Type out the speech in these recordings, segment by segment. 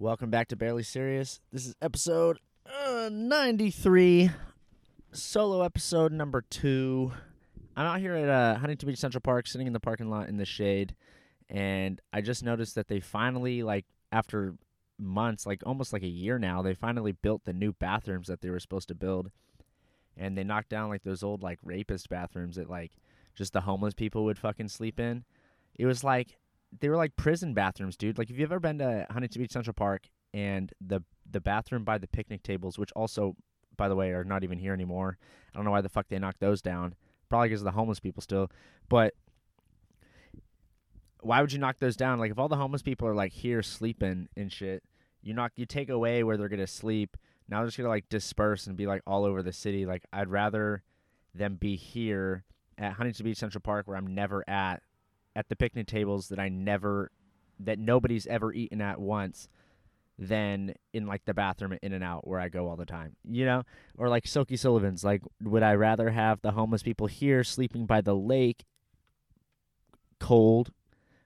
Welcome back to Barely Serious. This is episode uh, 93, solo episode number two. I'm out here at uh, Huntington Beach Central Park, sitting in the parking lot in the shade, and I just noticed that they finally, like, after months, like almost like a year now, they finally built the new bathrooms that they were supposed to build, and they knocked down like those old like rapist bathrooms that like just the homeless people would fucking sleep in. It was like they were like prison bathrooms, dude. Like if you've ever been to Huntington Beach Central Park and the the bathroom by the picnic tables, which also, by the way, are not even here anymore. I don't know why the fuck they knocked those down. Probably because of the homeless people still. But why would you knock those down? Like if all the homeless people are like here sleeping and shit, you knock you take away where they're gonna sleep. Now they're just gonna like disperse and be like all over the city. Like I'd rather them be here at Huntington Beach Central Park where I'm never at, at the picnic tables that I never, that nobody's ever eaten at once, than in like the bathroom at In and Out where I go all the time. You know, or like Silky Sullivan's. Like, would I rather have the homeless people here sleeping by the lake, cold,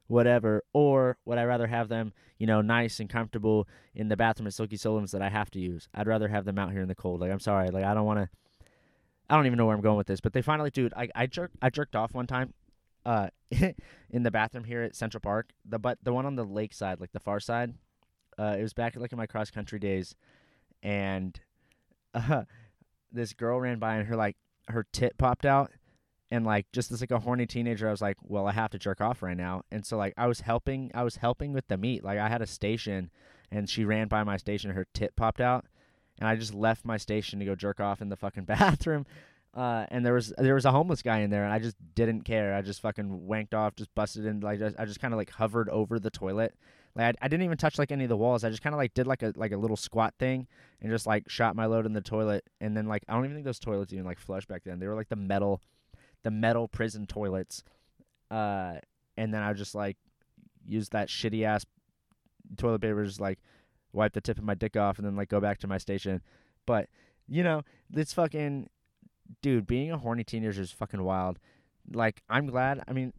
whatever, or would I rather have them, you know, nice and comfortable in the bathroom at Silky Sullivan's that I have to use? I'd rather have them out here in the cold. Like, I'm sorry, like I don't want to. I don't even know where I'm going with this, but they finally, dude. I I jerked I jerked off one time, uh, in the bathroom here at Central Park. The but the one on the lake side, like the far side. Uh, it was back like in my cross country days, and uh, this girl ran by and her like her tit popped out, and like just as like a horny teenager, I was like, well, I have to jerk off right now, and so like I was helping, I was helping with the meat. Like I had a station, and she ran by my station, her tit popped out, and I just left my station to go jerk off in the fucking bathroom. Uh, and there was there was a homeless guy in there, and I just didn't care. I just fucking wanked off, just busted in, like I just kind of like hovered over the toilet. Like I, I didn't even touch like any of the walls. I just kind of like did like a like a little squat thing and just like shot my load in the toilet. And then like I don't even think those toilets even like flush back then. They were like the metal, the metal prison toilets. Uh, and then I just like used that shitty ass toilet paper, just like wipe the tip of my dick off, and then like go back to my station. But you know, it's fucking dude, being a horny teenager is fucking wild. Like, I'm glad. I mean,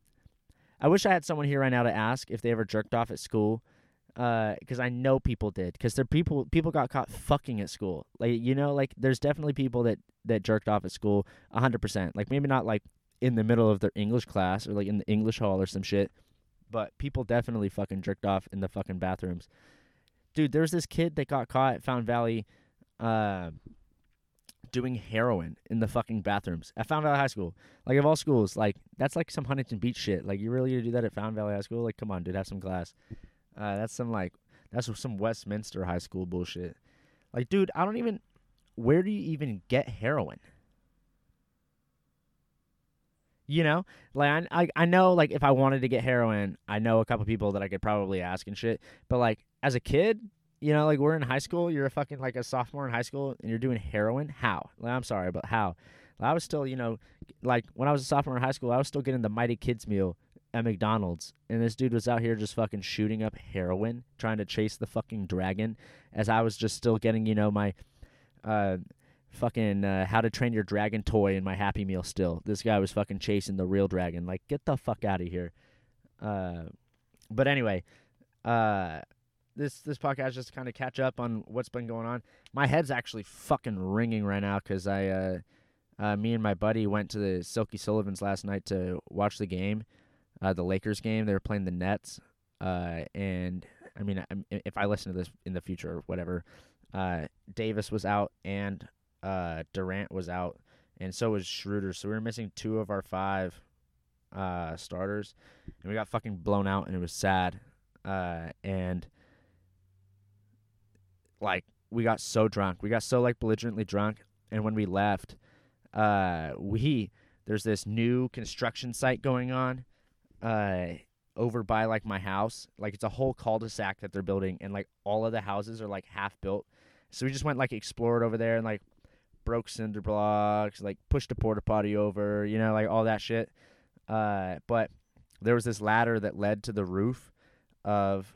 I wish I had someone here right now to ask if they ever jerked off at school, Uh, because I know people did. Because there people people got caught fucking at school. Like, you know, like there's definitely people that that jerked off at school, hundred percent. Like maybe not like in the middle of their English class or like in the English hall or some shit, but people definitely fucking jerked off in the fucking bathrooms. Dude, there's this kid that got caught at Fountain Valley. Uh, doing heroin in the fucking bathrooms at Fountain Valley High School. Like of all schools, like that's like some Huntington Beach shit. Like you really gonna do that at Fountain Valley High School? Like come on, dude, have some class. Uh, that's some like that's some Westminster High School bullshit. Like, dude, I don't even. Where do you even get heroin? You know, like I, I I know like if I wanted to get heroin, I know a couple people that I could probably ask and shit. But like as a kid, you know, like we're in high school, you're a fucking like a sophomore in high school and you're doing heroin. How? Like, I'm sorry, but how? I was still, you know, like when I was a sophomore in high school, I was still getting the Mighty Kids meal at McDonald's, and this dude was out here just fucking shooting up heroin, trying to chase the fucking dragon, as I was just still getting, you know, my uh, fucking uh, How to Train Your Dragon toy in my Happy Meal. Still, this guy was fucking chasing the real dragon. Like, get the fuck out of here. Uh, but anyway, uh this this podcast just kind of catch up on what's been going on. My head's actually fucking ringing right now because I, uh, uh, me and my buddy went to the Silky Sullivan's last night to watch the game, uh, the Lakers game. They were playing the Nets, uh, and I mean, if I listen to this in the future or whatever, uh, Davis was out and uh, Durant was out, and so was Schroeder. So we were missing two of our five uh, starters, and we got fucking blown out, and it was sad. Uh, and like we got so drunk. We got so like belligerently drunk, and when we left, uh, we there's this new construction site going on, uh, over by like my house. Like it's a whole cul-de-sac that they're building, and like all of the houses are like half built. So we just went like explored over there and like broke cinder blocks, like pushed a porta potty over, you know, like all that shit. Uh, but there was this ladder that led to the roof of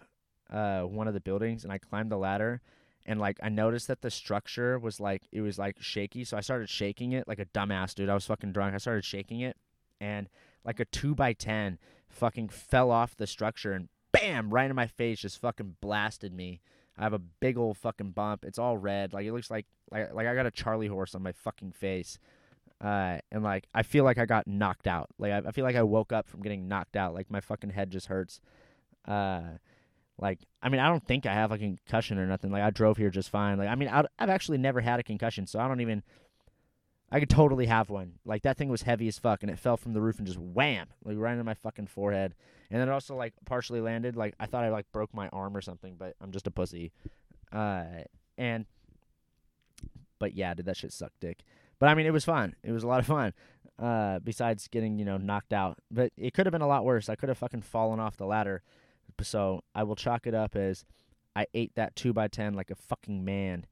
uh one of the buildings, and I climbed the ladder and like I noticed that the structure was like it was like shaky, so I started shaking it like a dumbass dude. I was fucking drunk. I started shaking it, and like a two by ten fucking fell off the structure and bam, right in my face, just fucking blasted me. I have a big old fucking bump. It's all red. Like it looks like like like I got a Charlie horse on my fucking face. Uh, and like I feel like I got knocked out. Like I, I feel like I woke up from getting knocked out. Like my fucking head just hurts. Uh, like I mean I don't think I have a concussion or nothing. Like I drove here just fine. Like I mean i I've actually never had a concussion, so I don't even. I could totally have one. Like that thing was heavy as fuck, and it fell from the roof and just wham, like right into my fucking forehead. And then it also like partially landed. Like I thought I like broke my arm or something, but I'm just a pussy. Uh, and but yeah, did that shit suck dick. But I mean, it was fun. It was a lot of fun. Uh, besides getting you know knocked out, but it could have been a lot worse. I could have fucking fallen off the ladder. So I will chalk it up as I ate that two by ten like a fucking man.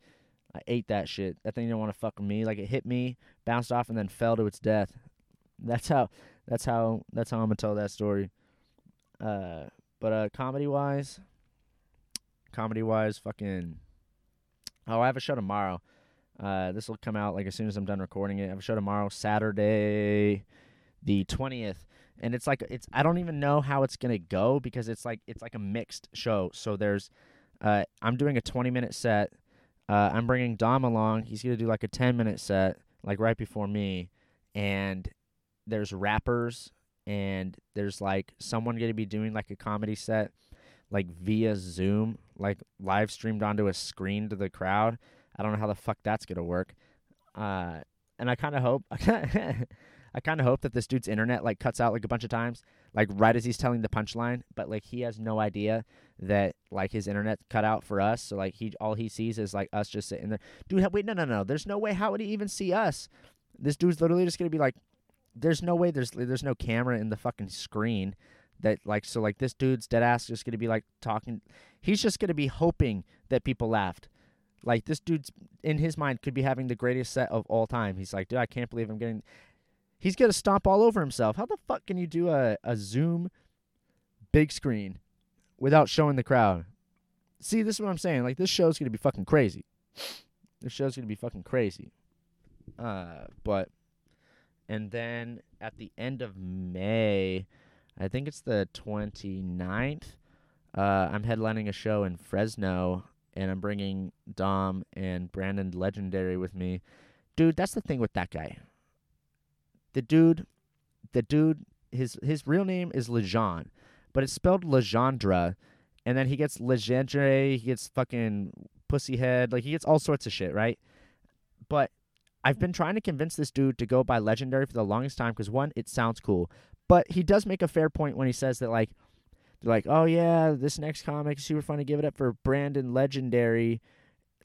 I ate that shit. That thing didn't want to fuck with me. Like it hit me, bounced off, and then fell to its death. That's how. That's how. That's how I'm gonna tell that story. Uh, but uh, comedy wise, comedy wise, fucking. Oh, I have a show tomorrow. Uh, this will come out like as soon as I'm done recording it. I have a show tomorrow, Saturday, the twentieth, and it's like it's. I don't even know how it's gonna go because it's like it's like a mixed show. So there's, uh, I'm doing a 20 minute set. Uh, I'm bringing Dom along. He's gonna do like a 10 minute set, like right before me, and there's rappers and there's like someone to be doing like a comedy set like via Zoom, like live streamed onto a screen to the crowd. I don't know how the fuck that's to work. Uh, and I kind of hope I kind of hope that this dude's internet like cuts out like a bunch of times, like right as he's telling the punchline, but like he has no idea that like his internet cut out for us. So like he all he sees is like us just sitting there. Dude, wait, no, no, no. There's no way. How would he even see us? This dude's literally just gonna be like there's no way there's there's no camera in the fucking screen that like so like this dude's dead ass just gonna be like talking he's just gonna be hoping that people laughed like this dude's in his mind could be having the greatest set of all time. He's like dude i can't believe i'm getting he's gonna stomp all over himself. How the fuck can you do a, a zoom big screen without showing the crowd? See this is what i'm saying. Like this show's gonna be fucking crazy. This show's gonna be fucking crazy. Uh but and then at the end of May, I think it's the 29th, uh, I'm headlining a show in Fresno, and I'm bringing Dom and Brandon Legendary with me. Dude, that's the thing with that guy. The dude, the dude, his his real name is Lejean, but it's spelled Legendre, and then he gets Legendre, he gets fucking pussyhead, like he gets all sorts of shit, right? But I've been trying to convince this dude to go by legendary for the longest time because one, it sounds cool, but he does make a fair point when he says that like, they're like, oh yeah, this next comic is super funny. Give it up for Brandon Legendary,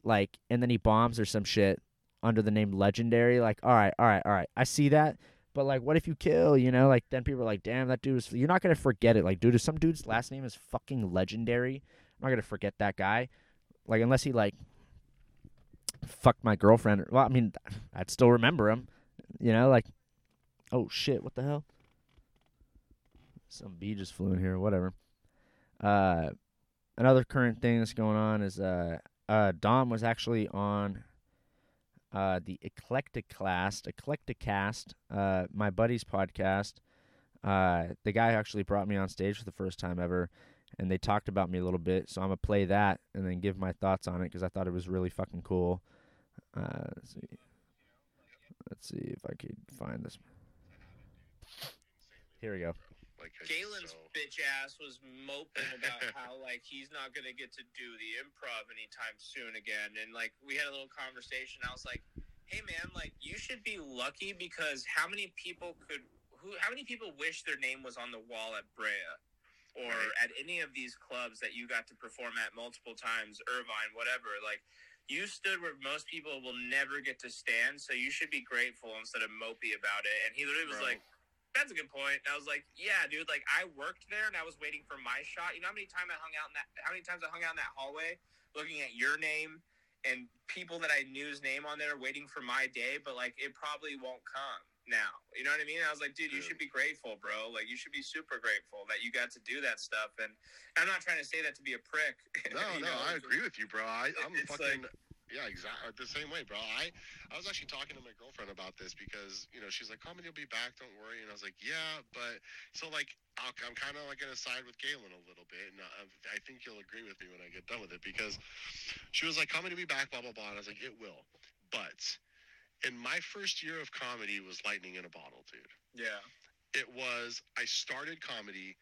like, and then he bombs or some shit under the name Legendary. Like, all right, all right, all right, I see that. But like, what if you kill? You know, like then people are like, damn, that dude is. You're not gonna forget it. Like, dude, if some dude's last name is fucking Legendary, I'm not gonna forget that guy. Like, unless he like fucked my girlfriend. Well, I mean, I'd still remember him. You know, like, oh shit, what the hell? Some bee just flew in here. Whatever. Uh, another current thing that's going on is uh, uh, Dom was actually on uh the Eclectic Cast, Eclectic Cast, uh, my buddy's podcast. Uh, the guy actually brought me on stage for the first time ever and they talked about me a little bit. So I'm gonna play that and then give my thoughts on it because I thought it was really fucking cool. Uh, let's see. Let's see if I could find this. Here we go. Galen's so. bitch ass was moping about how like he's not gonna get to do the improv anytime soon again, and like we had a little conversation. I was like, "Hey man, like you should be lucky because how many people could who how many people wish their name was on the wall at Brea?" or right. at any of these clubs that you got to perform at multiple times, Irvine, whatever, like you stood where most people will never get to stand, so you should be grateful instead of mopey about it. And he literally was Bro. like, "That's a good point." And I was like, "Yeah, dude. Like I worked there and I was waiting for my shot. You know how many times I hung out in that? How many times I hung out in that hallway, looking at your name and people that I knew's name on there, waiting for my day. But like, it probably won't come." now. You know what I mean? I was like, dude, you should be grateful, bro. Like, you should be super grateful that you got to do that stuff. And I'm not trying to say that to be a prick. No, no, know? I agree with you, bro. I, am fucking. Like, Yeah, exactly. The same way, bro. I I was actually talking to my girlfriend about this because you know she's like, "Comedy will be back, don't worry." And I was like, "Yeah, but so like I'll, I'm kind of like gonna side with Galen a little bit, and I, I think you'll agree with me when I get done with it because she was like, "Comedy will be back, blah blah blah," and I was like, "It will," but in my first year of comedy was lightning in a bottle, dude. Yeah. It was I started comedy.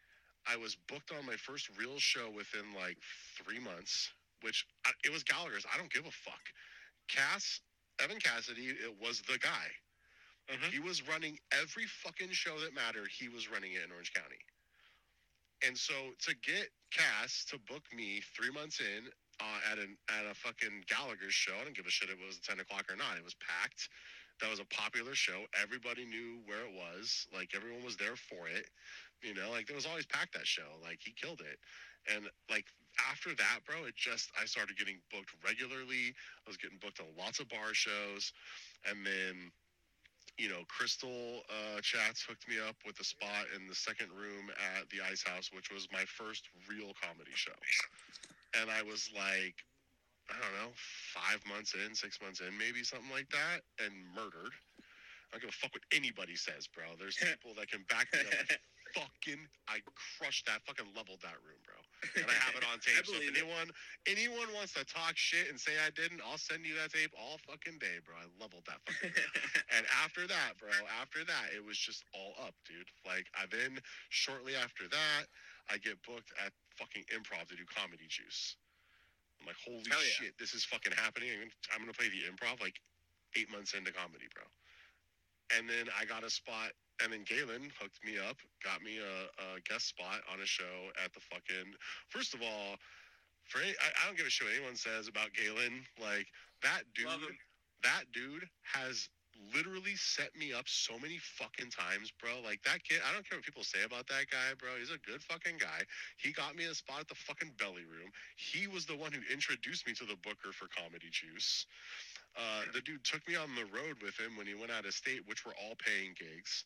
I was booked on my first real show within like three months, which I, it was Gallagher's. I don't give a fuck. Cass, Evan Cassidy, it was the guy. Mhm. He was running every fucking show that mattered. He was running it in Orange County. And so to get Cass to book me three months in uh, at an at a fucking Gallagher's show, I don't give a shit if it was ten o'clock or not. It was packed. That was a popular show. Everybody knew where it was. Like everyone was there for it. You know, like it was always packed that show. Like he killed it. And like after that, bro, it just I started getting booked regularly. I was getting booked on lots of bar shows, and then you know, Crystal uh, Chats hooked me up with a spot in the second room at the Ice House, which was my first real comedy show. And I was like, I don't know, five months in, six months in, maybe something like that, and murdered. I don't give a fuck what anybody says, bro. There's people that can back me up. Fucking, I crushed that, fucking leveled that room, bro. And I have it on tape. so if believe it. anyone, anyone wants to talk shit and say I didn't, I'll send you that tape all fucking day, bro. I leveled that fucking. And after that, bro, after that, it was just all up, dude. Like, I then shortly after that, I get booked at fucking improv to do comedy juice. I'm like, holy yeah. shit, this is fucking happening. I'm gonna- I'm gonna play the improv like eight months into comedy, bro. And then I got a spot, and then Galen hooked me up, got me a, a guest spot on a show at the fucking. First of all, for any, I, I don't give a shit what anyone says about Galen. Like that dude that dude has literally set me up so many fucking times, bro. Like that kid, I don't care what people say about that guy, bro. He's a good fucking guy. He got me a spot at the fucking belly room. He was the one who introduced me to the booker for Comedy Juice. Uh, the dude took me on the road with him when he went out of state, which were all paying gigs.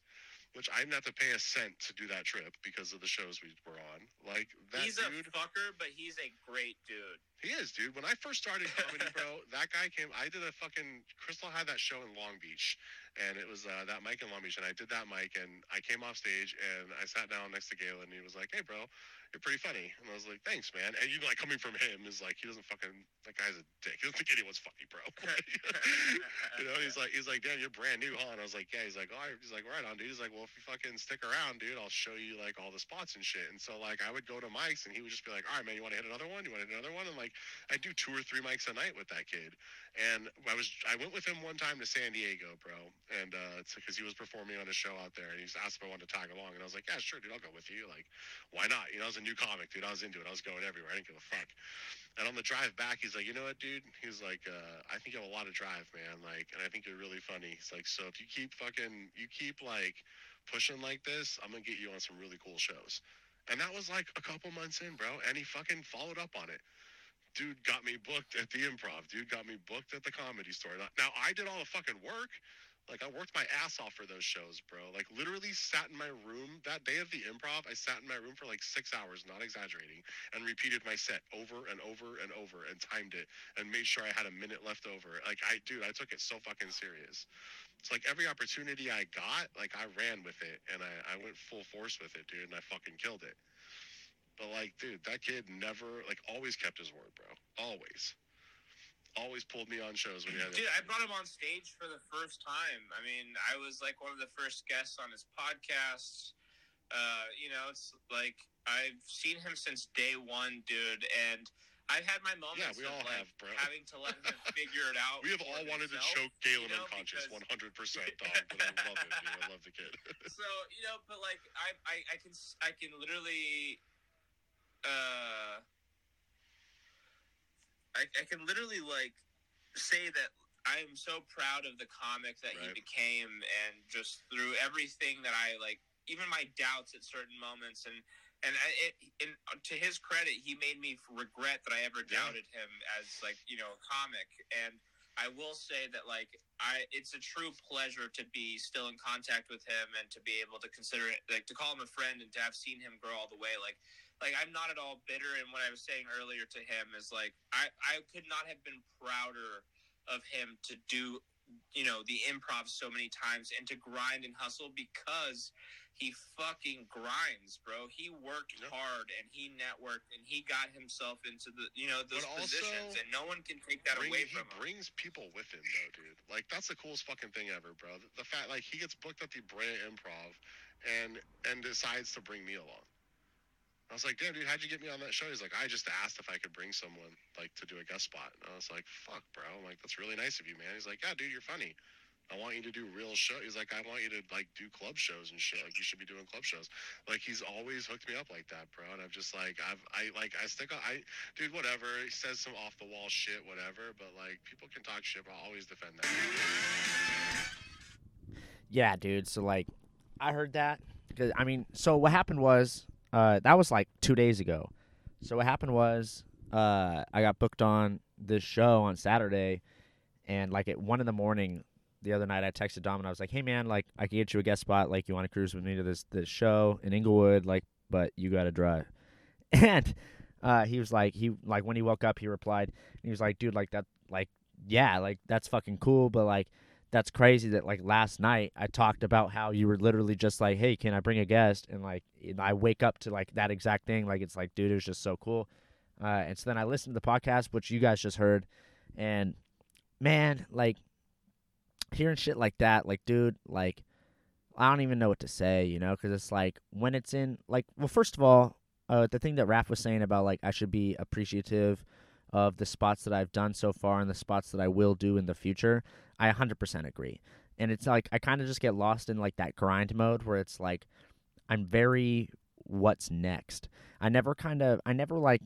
Which I didn't have to pay a cent to do that trip because of the shows we were on. Like that he's dude. a fucker, but he's a great dude. He is, dude. When I first started comedy, bro, that guy came. I did a fucking. Crystal had that show in Long Beach, and it was uh, that mic in Long Beach, and I did that mic, and I came off stage, and I sat down next to Galen, and he was like, "Hey, bro, you're pretty funny," and I was like, "Thanks, man." And you like coming from him is like he doesn't fucking. That guy's a dick. He doesn't think anyone's funny, bro. you know, he's like, he's like, "Damn, you're brand new, huh?" And I was like, "Yeah." He's like, "All right." He's like, "Right on, dude." He's like, "Well, if you fucking stick around, dude, I'll show you like all the spots and shit." And so like I would go to mics, and he would just be like, "All right, man, you want to hit another one? You want to hit another one?" And like I do two or three mics a night with that kid. And I was I went with him one time to San Diego, bro, and uh, because he was performing on a show out there, and he asked if I wanted to tag along, and I was like, yeah, sure, dude, I'll go with you. Like, why not? You know, I was a new comic, dude. I was into it. I was going everywhere. I didn't give a fuck. And on the drive back, he's like, you know what, dude? He's like, uh, I think you have a lot of drive, man. Like, and I think you're really funny. He's like, so if you keep fucking, you keep like pushing like this, I'm gonna get you on some really cool shows. And that was like a couple months in, bro. And he fucking followed up on it dude got me booked at the improv. Dude got me booked at the comedy store. Now I did all the fucking work. Like I worked my ass off for those shows, bro. Like literally sat in my room that day of the improv. I sat in my room for like six hours, not exaggerating, and repeated my set over and over and over and timed it and made sure I had a minute left over. Like I, dude, I took it so fucking serious. It's like every opportunity I got, like I ran with it and I, I went full force with it, dude, and I fucking killed it. But like, dude, that kid never, like, always kept his word, bro. Always, always pulled me on shows when he had. Dude, I brought him on stage for the first time. I mean, I was like one of the first guests on his podcast. Uh, you know, it's like I've seen him since day one, dude, and I've had my moments Yeah, we of all like have, bro. having to let him figure it out. we have all wanted to choke Galen you know, unconscious, one hundred percent. But I love him, dude. I love the kid. so you know, but like I, I, I can, I can literally, uh, I, I can literally like say that I am so proud of the comic that he became, and just through everything that I like, even my doubts at certain moments, and and I, it, and to his credit, he made me regret that I ever Yeah. doubted him as like you know a comic, and I will say that like I it's a true pleasure to be still in contact with him and to be able to consider it like to call him a friend and to have seen him grow all the way. Like like I'm not at all bitter. And what I was saying earlier to him is like I I could not have been prouder of him to do you know the improv so many times and to grind and hustle because he fucking grinds, bro. He worked hard and he networked and he got himself into the you know those But positions and no one can take that Bring- away he from him. He brings people with him though, dude. Like that's the coolest fucking thing ever, bro. The, the fact like he gets booked at the Brea Improv, and and decides to bring me along. I was like, damn, dude, how'd you get me on that show? He's like, I just asked if I could bring someone like to do a guest spot. And I was like, fuck, bro. I'm like, that's really nice of you, man. He's like, yeah, dude, you're funny. I want you to do real show. He's like, I want you to like do club shows and shit. Like you should be doing club shows. Like he's always hooked me up like that, bro. And I'm just like, I've, I like, I stick I, dude, whatever. He says some off the wall shit, whatever. But like, people can talk shit. But I'll always defend that. Yeah, dude. So like, I heard that because I mean, so what happened was uh, that was like two days ago. So what happened was uh, I got booked on this show on Saturday, and like at one in the morning the other night, I texted Dom and I was like, "Hey man, like I can get you a guest spot. Like you want to cruise with me to this this show in Inglewood, like, but you got to drive." And uh, he was like, he like when he woke up, he replied, and he was like, "Dude, like that, like yeah, like that's fucking cool, but like." That's crazy that like last night I talked about how you were literally just like, "Hey, can I bring a guest?" and like and I wake up to like that exact thing. Like it's like, dude, it was just so cool. Uh, and so then I listened to the podcast, which you guys just heard, and man, like hearing shit like that, like dude, like I don't even know what to say, you know, because it's like when it's in like, well, first of all, uh, the thing that Raph was saying about like I should be appreciative of the spots that I've done so far and the spots that I will do in the future. I 100% agree. And it's like I kind of just get lost in like that grind mode where it's like I'm very what's next. I never kind of I never like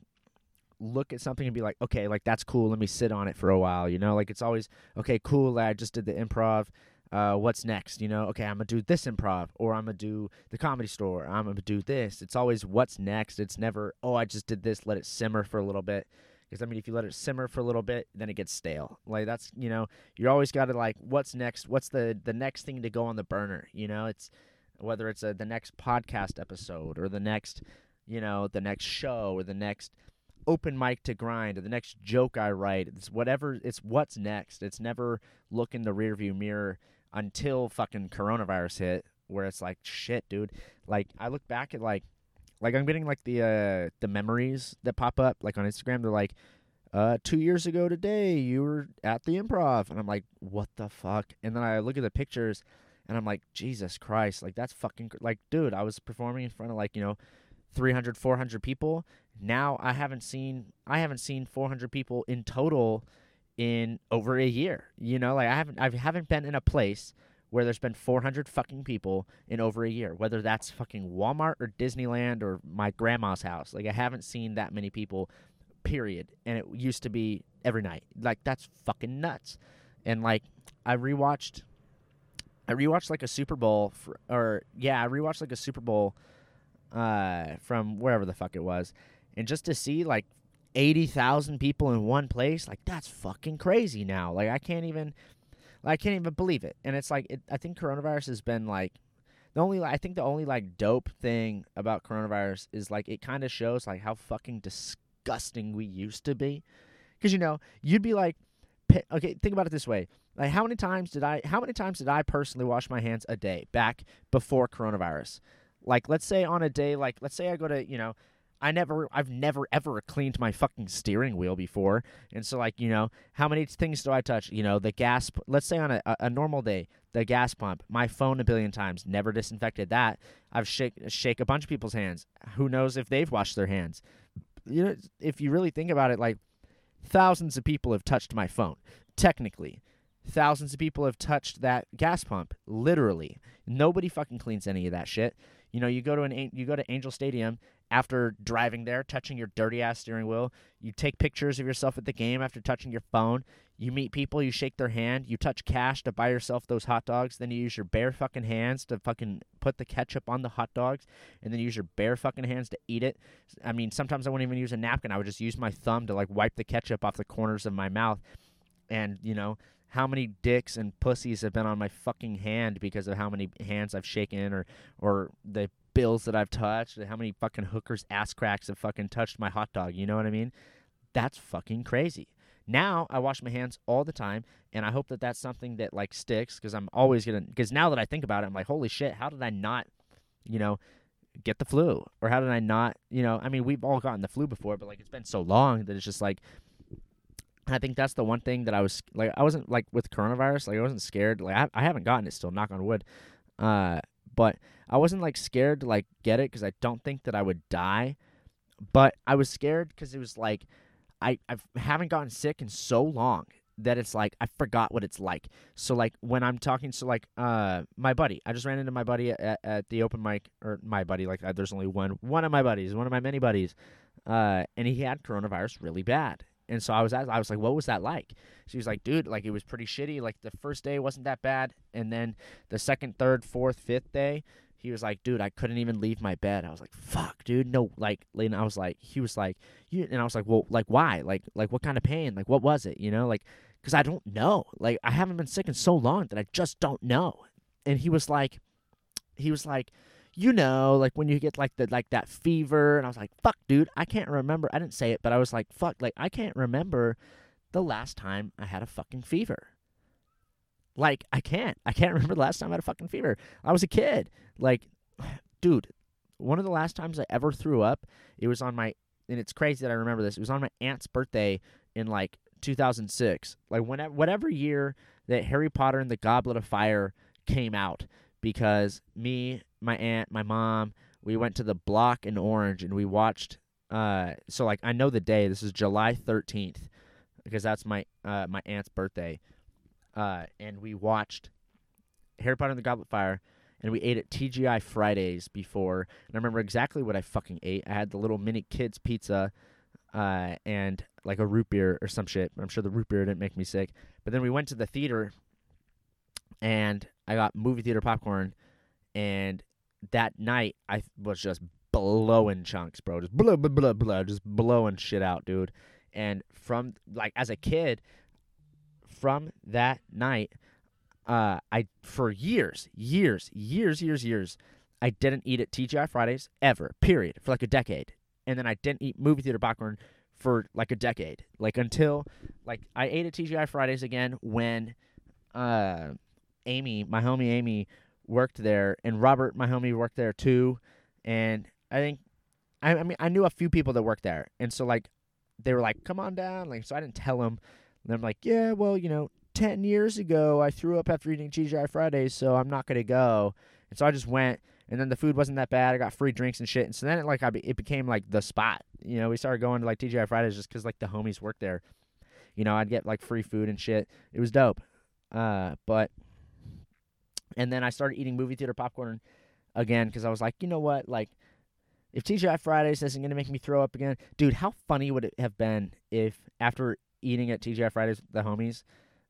look at something and be like, okay, like that's cool. Let me sit on it for a while. You know, like it's always okay, cool. I just did the improv. Uh, what's next? You know, okay, I'm gonna do this improv, or I'm gonna do the comedy store. I'm gonna do this. It's always what's next. It's never, oh, I just did this. Let it simmer for a little bit. Because I mean, if you let it simmer for a little bit, then it gets stale. Like that's you know, you're always got to like, what's next? What's the the next thing to go on the burner? You know, it's whether it's a, the next podcast episode or the next, you know, the next show or the next open mic to grind or the next joke I write. It's whatever. It's what's next. It's never look in the rearview mirror until fucking coronavirus hit, where it's like shit, dude. Like I look back at like like I'm getting like the uh the memories that pop up like on Instagram. They're like, uh, two years ago today you were at the improv, and I'm like, what the fuck? And then I look at the pictures, and I'm like, Jesus Christ, like that's fucking cr- like, dude, I was performing in front of like you know, 300, 400 people. Now I haven't seen I haven't seen 400 people in total in over a year. You know, like I haven't I haven't been in a place where there's been 400 fucking people in over a year, whether that's fucking Walmart or Disneyland or my grandma's house. Like I haven't seen that many people, period. And it used to be every night. Like that's fucking nuts. And like I rewatched, I rewatched like a Super Bowl, for, or yeah, I rewatched like a Super Bowl, uh, from wherever the fuck it was, and just to see like. 80,000 people in one place like that's fucking crazy now like I can't even I can't even believe it. And it's like it, I think coronavirus has been like the only I think the only like dope thing about coronavirus is like it kind of shows like how fucking disgusting we used to be. Cuz you know, you'd be like okay, think about it this way. Like how many times did I how many times did I personally wash my hands a day back before coronavirus? Like let's say on a day like let's say I go to, you know, I never, I've never ever cleaned my fucking steering wheel before, and so like you know, how many things do I touch? You know, the gas. Let's say on a, a- normal day, the gas pump, my phone a billion times, never disinfected that. I've shake shake a bunch of people's hands. Who knows if they've washed their hands? You know, if you really think about it, like thousands of people have touched my phone. Technically, thousands of people have touched that gas pump. Literally, nobody fucking cleans any of that shit. You know, you go to An- you go to Angel Stadium after driving there, touching your dirty ass steering wheel. You take pictures of yourself at the game after touching your phone. You meet people, you shake their hand, you touch cash to buy yourself those hot dogs, then you use your bare fucking hands to fucking put the ketchup on the hot dogs, and then you use your bare fucking hands to eat it. I mean, sometimes I wouldn't even use a napkin. I would just use my thumb to like wipe the ketchup off the corners of my mouth. And, you know, how many dicks and pussies have been on my fucking hand because of how many hands I've shaken or or the bills that I've touched, and how many fucking hookers' ass cracks have fucking touched my hot dog. You know what I mean? That's fucking crazy. Now I wash my hands all the time, and I hope that that's something that like sticks because I'm always gonna. Because now that I think about it, I'm like, holy shit, how did I not, you know, get the flu, or how did I not, you know? I mean, we've all gotten the flu before, but like it's been so long that it's just like. I think that's the one thing that I was like. I wasn't like with coronavirus. Like I wasn't scared. Like I, I haven't gotten it still. Knock on wood. Uh, but I wasn't like scared to like get it because I don't think that I would die. But I was scared because it was like I I haven't gotten sick in so long that it's like I forgot what it's like. So like when I'm talking to like uh my buddy, I just ran into my buddy at, at the open mic or my buddy like uh, there's only one one of my buddies, one of my many buddies, uh, and he had coronavirus really bad. And so I was I was like, what was that like? She was like, dude, like it was pretty shitty. Like the first day wasn't that bad, and then the second, third, fourth, fifth day, he was like, dude, I couldn't even leave my bed. I was like, fuck, dude, no, like, and I was like, he was like, you, and I was like, well, like, why? Like, like, what kind of pain? Like, what was it? You know, like, because I don't know. Like, I haven't been sick in so long that I just don't know. And he was like, he was like, you know, like when you get like the like that fever, and I was like, fuck, dude, I can't remember. I didn't say it, but I was like, fuck, like I can't remember the last time I had a fucking fever. Like I can't. I can't remember the last time I had a fucking fever. I was a kid. Like, dude, one of the last times I ever threw up, it was on my and it's crazy that I remember this. It was on my aunt's birthday in like 2006. Like whenever whatever year that Harry Potter and the Goblet of Fire came out because me, my aunt, my mom, we went to the block in Orange and we watched uh so like I know the day. This is July 13th because that's my uh my aunt's birthday uh, and we watched Harry Potter and the Goblet of Fire, and we ate at TGI Fridays before. And I remember exactly what I fucking ate. I had the little mini kids pizza, uh, and like a root beer or some shit. I'm sure the root beer didn't make me sick. But then we went to the theater, and I got movie theater popcorn, and that night I was just blowing chunks, bro. Just blah blah blah blah, just blowing shit out, dude. And from like as a kid, from that night, uh, I for years, years, years, years, years, I didn't eat at TGI Fridays ever. Period. For like a decade, and then I didn't eat movie theater popcorn for like a decade. Like until like I ate at TGI Fridays again when uh, Amy, my homie Amy, worked there, and Robert, my homie, worked there too. And I think I, I mean I knew a few people that worked there, and so like they were like, "Come on down," like so I didn't tell them. And I'm like, yeah, well, you know, 10 years ago, I threw up after eating TGI Fridays, so I'm not to go. And so I just went, and then the food wasn't that bad. I got free drinks and shit. And so then it, like, I be, it became like the spot. You know, we started going to like TGI Fridays just because like the homies worked there. You know, I'd get like free food and shit. It was dope. Uh, but, and then I started eating movie theater popcorn again because I was like, you know what? Like, if TGI Fridays isn't going to make me throw up again, dude, how funny would it have been if after eating at TGI Fridays with the homies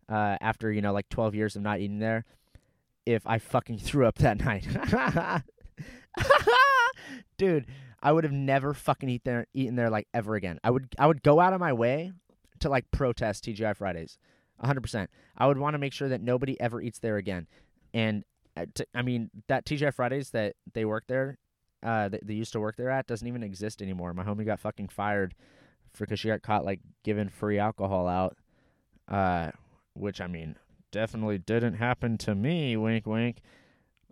uh, after you know like 12 years of not eating there if I fucking threw up that night. Dude, I would have never fucking eat there eaten there like ever again. I would I would go out of my way to like protest TGI Fridays. 100%. I would want to make sure that nobody ever eats there again. And uh, I mean that TGI Fridays that they work there uh that they used to work there at doesn't even exist anymore. My homie got fucking fired for because she got caught like giving free alcohol out, uh, which I mean definitely didn't happen to me. Wink, wink.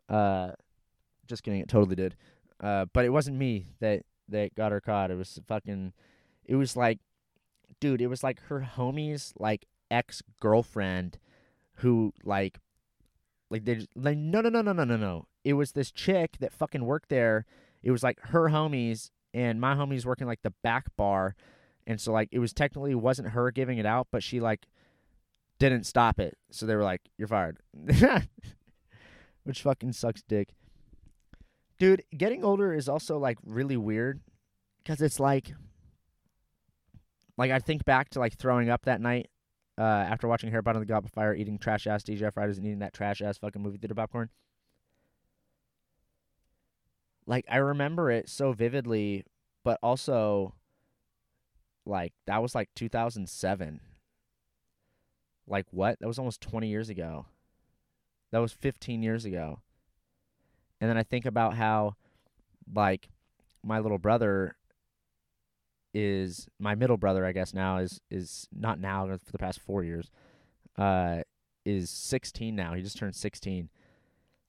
Uh, just kidding. It totally did. Uh, but it wasn't me that that got her caught. It was fucking. It was like, dude. It was like her homie's like ex girlfriend, who like, like they just, like no no no no no no no. It was this chick that fucking worked there. It was like her homies and my homies working like the back bar and so like it was technically wasn't her giving it out, but she like didn't stop it. So they were like, "You're fired," which fucking sucks, dick. Dude, getting older is also like really weird because it's like, like I think back to like throwing up that night uh, after watching Harry Potter and the Goblet of Fire, eating trash ass TGI Fridays and eating that trash ass fucking movie theater popcorn. Like I remember it so vividly, but also like that was like 2007 like what? That was almost 20 years ago. That was 15 years ago. And then i think about how like my little brother is my middle brother, I guess now is is not now for the past four years, uh, is 16 now. He just turned 16.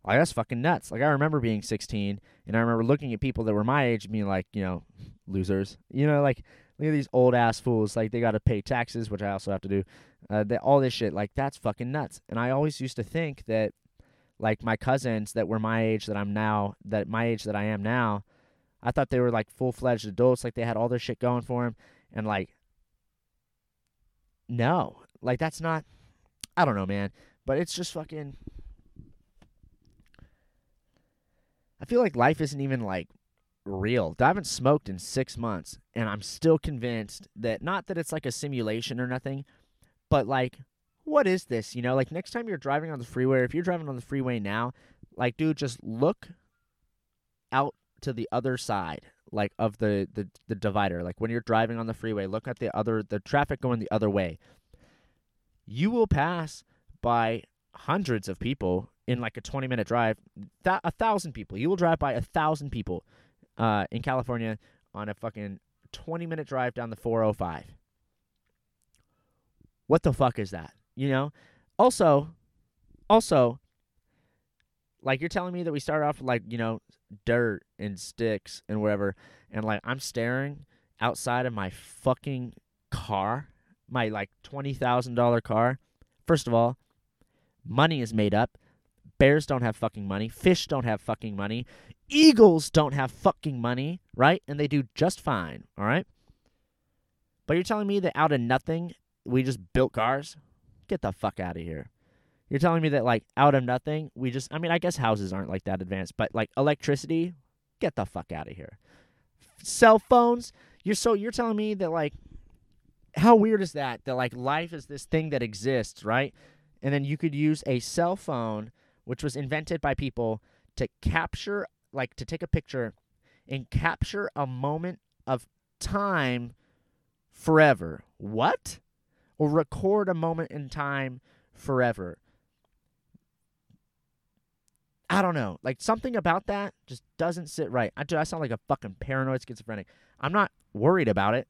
Like that's fucking nuts. Like I remember being 16, and I remember looking at people that were my age, being like, you know, losers. You know, like look at these old ass fools. Like they got to pay taxes, which I also have to do. Uh, all this shit, like that's fucking nuts. And I always used to think that, like my cousins that were my age that I'm now, that my age that I am now, I thought they were like full fledged adults, like they had all their shit going for them, and like, no, like that's not. I don't know, man, but it's just fucking. I feel like life isn't even like real. I haven't smoked in six months, and I'm still convinced that not that it's like a simulation or nothing, but like, what is this? You know, like next time you're driving on the freeway, if you're driving on the freeway now, like, dude, just look out to the other side like of the, the the divider. Like when you're driving on the freeway look at the other the traffic going the other way. You will pass by hundreds of people in like a 20 minute drive that a thousand people. You will drive by a thousand people uh, in california on a fucking 20 minute drive down the 405 what the fuck is that? You know? Also also like you're telling me that we start off with like you know dirt and sticks and whatever, and like I'm staring outside of my fucking car, my like twenty thousand dollar car. First of all, money is made up. Bears don't have fucking money. Fish don't have fucking money. Eagles don't have fucking money, right? And they do just fine, all right? But you're telling me that out of nothing, we just built cars? Get the fuck out of here. You're telling me that like out of nothing, we just I mean, I guess houses aren't like that advanced, but like electricity, get the fuck out of here. Cell phones, you're so you're telling me that like how weird is that that like life is this thing that exists, right? And then you could use a cell phone which was invented by people to capture like to take a picture and capture a moment of time forever. What? Or record a moment in time forever. I don't know. Like something about that just doesn't sit right. I do. I sound like a fucking paranoid schizophrenic. I'm not worried about it.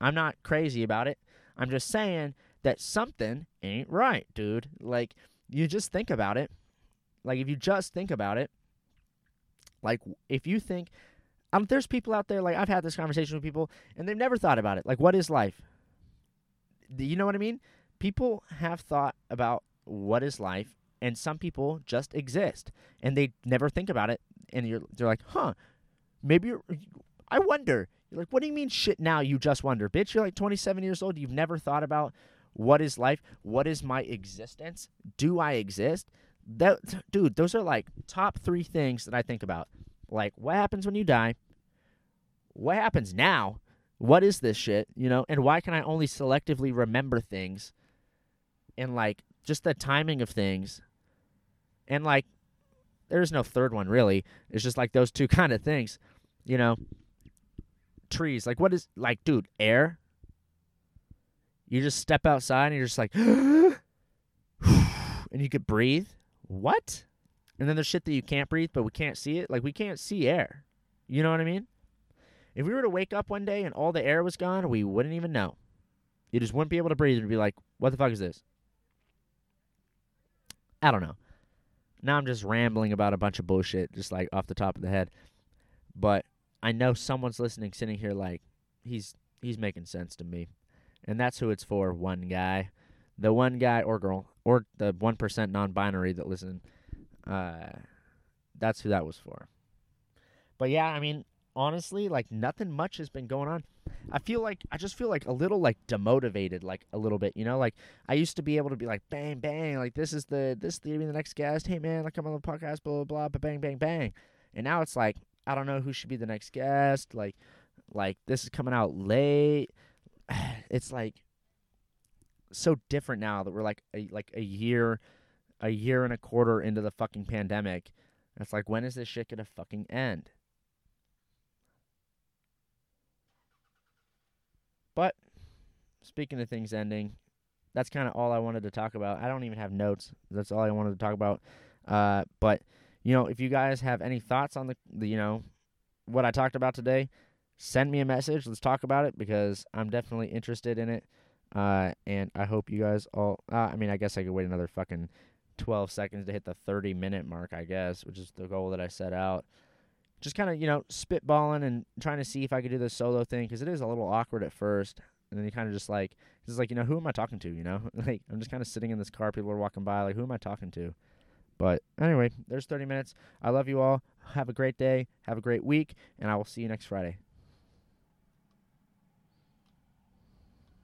I'm not crazy about it. I'm just saying that something ain't right, dude. Like you just think about it. Like if you just think about it. Like if you think um, there's people out there like I've had this conversation with people and they've never thought about it. Like what is life? Do You know what I mean? People have thought about what is life and some people just exist and they never think about it and you're they're like huh maybe i wonder. You're like what do you mean shit now you just wonder? Bitch you're like 27 years old you've never thought about what is life what is my existence do i exist? That dude those are like top three things that i think about. Like what happens when you die? What happens now? What is this shit you know? And why can i only selectively remember things and like just the timing of things and like, there's no third one really. It's just like those two kind of things, you know. Trees, like what is like, dude, air. You just step outside and you're just like, and you could breathe. What? And then there's shit that you can't breathe, but we can't see it. Like we can't see air. You know what I mean? If we were to wake up one day and all the air was gone, we wouldn't even know. You just wouldn't be able to breathe and be like, what the fuck is this? I don't know. Now I'm just rambling about a bunch of bullshit, just like off the top of the head. But I know someone's listening, sitting here like he's he's making sense to me, and that's who it's for. One guy, the one guy or girl, or the one percent non-binary that listen. Uh, that's who that was for. But yeah, I mean, honestly, like nothing much has been going on. I feel like I just feel like a little like demotivated, like a little bit. You know, like I used to be able to be like bang bang, like this is the this is the, the next guest. Hey man, like I'm on the podcast, blah blah blah, but bang bang bang. And now it's like I don't know who should be the next guest. Like like this is coming out late. It's like so different now that we're like a, like a year, a year and a quarter into the fucking pandemic. It's like when is this shit gonna fucking end? But speaking of things ending, that's kind of all I wanted to talk about. I don't even have notes. That's all I wanted to talk about. Uh, but you know, if you guys have any thoughts on the, the you know, what I talked about today, send me a message. Let's talk about it because I'm definitely interested in it. Uh, and I hope you guys all. Uh, I mean, I guess I could wait another fucking 12 seconds to hit the 30 minute mark, I guess, which is the goal that I set out. Just kind of, you know, spitballing and trying to see if I could do this solo thing because it is a little awkward at first. And then you kind of just like, it's like, you know, who am I talking to? You know, like I'm just kind of sitting in this car. People are walking by. Like, who am I talking to? But anyway, there's 30 minutes. I love you all. Have a great day. Have a great week. And I will see you next Friday.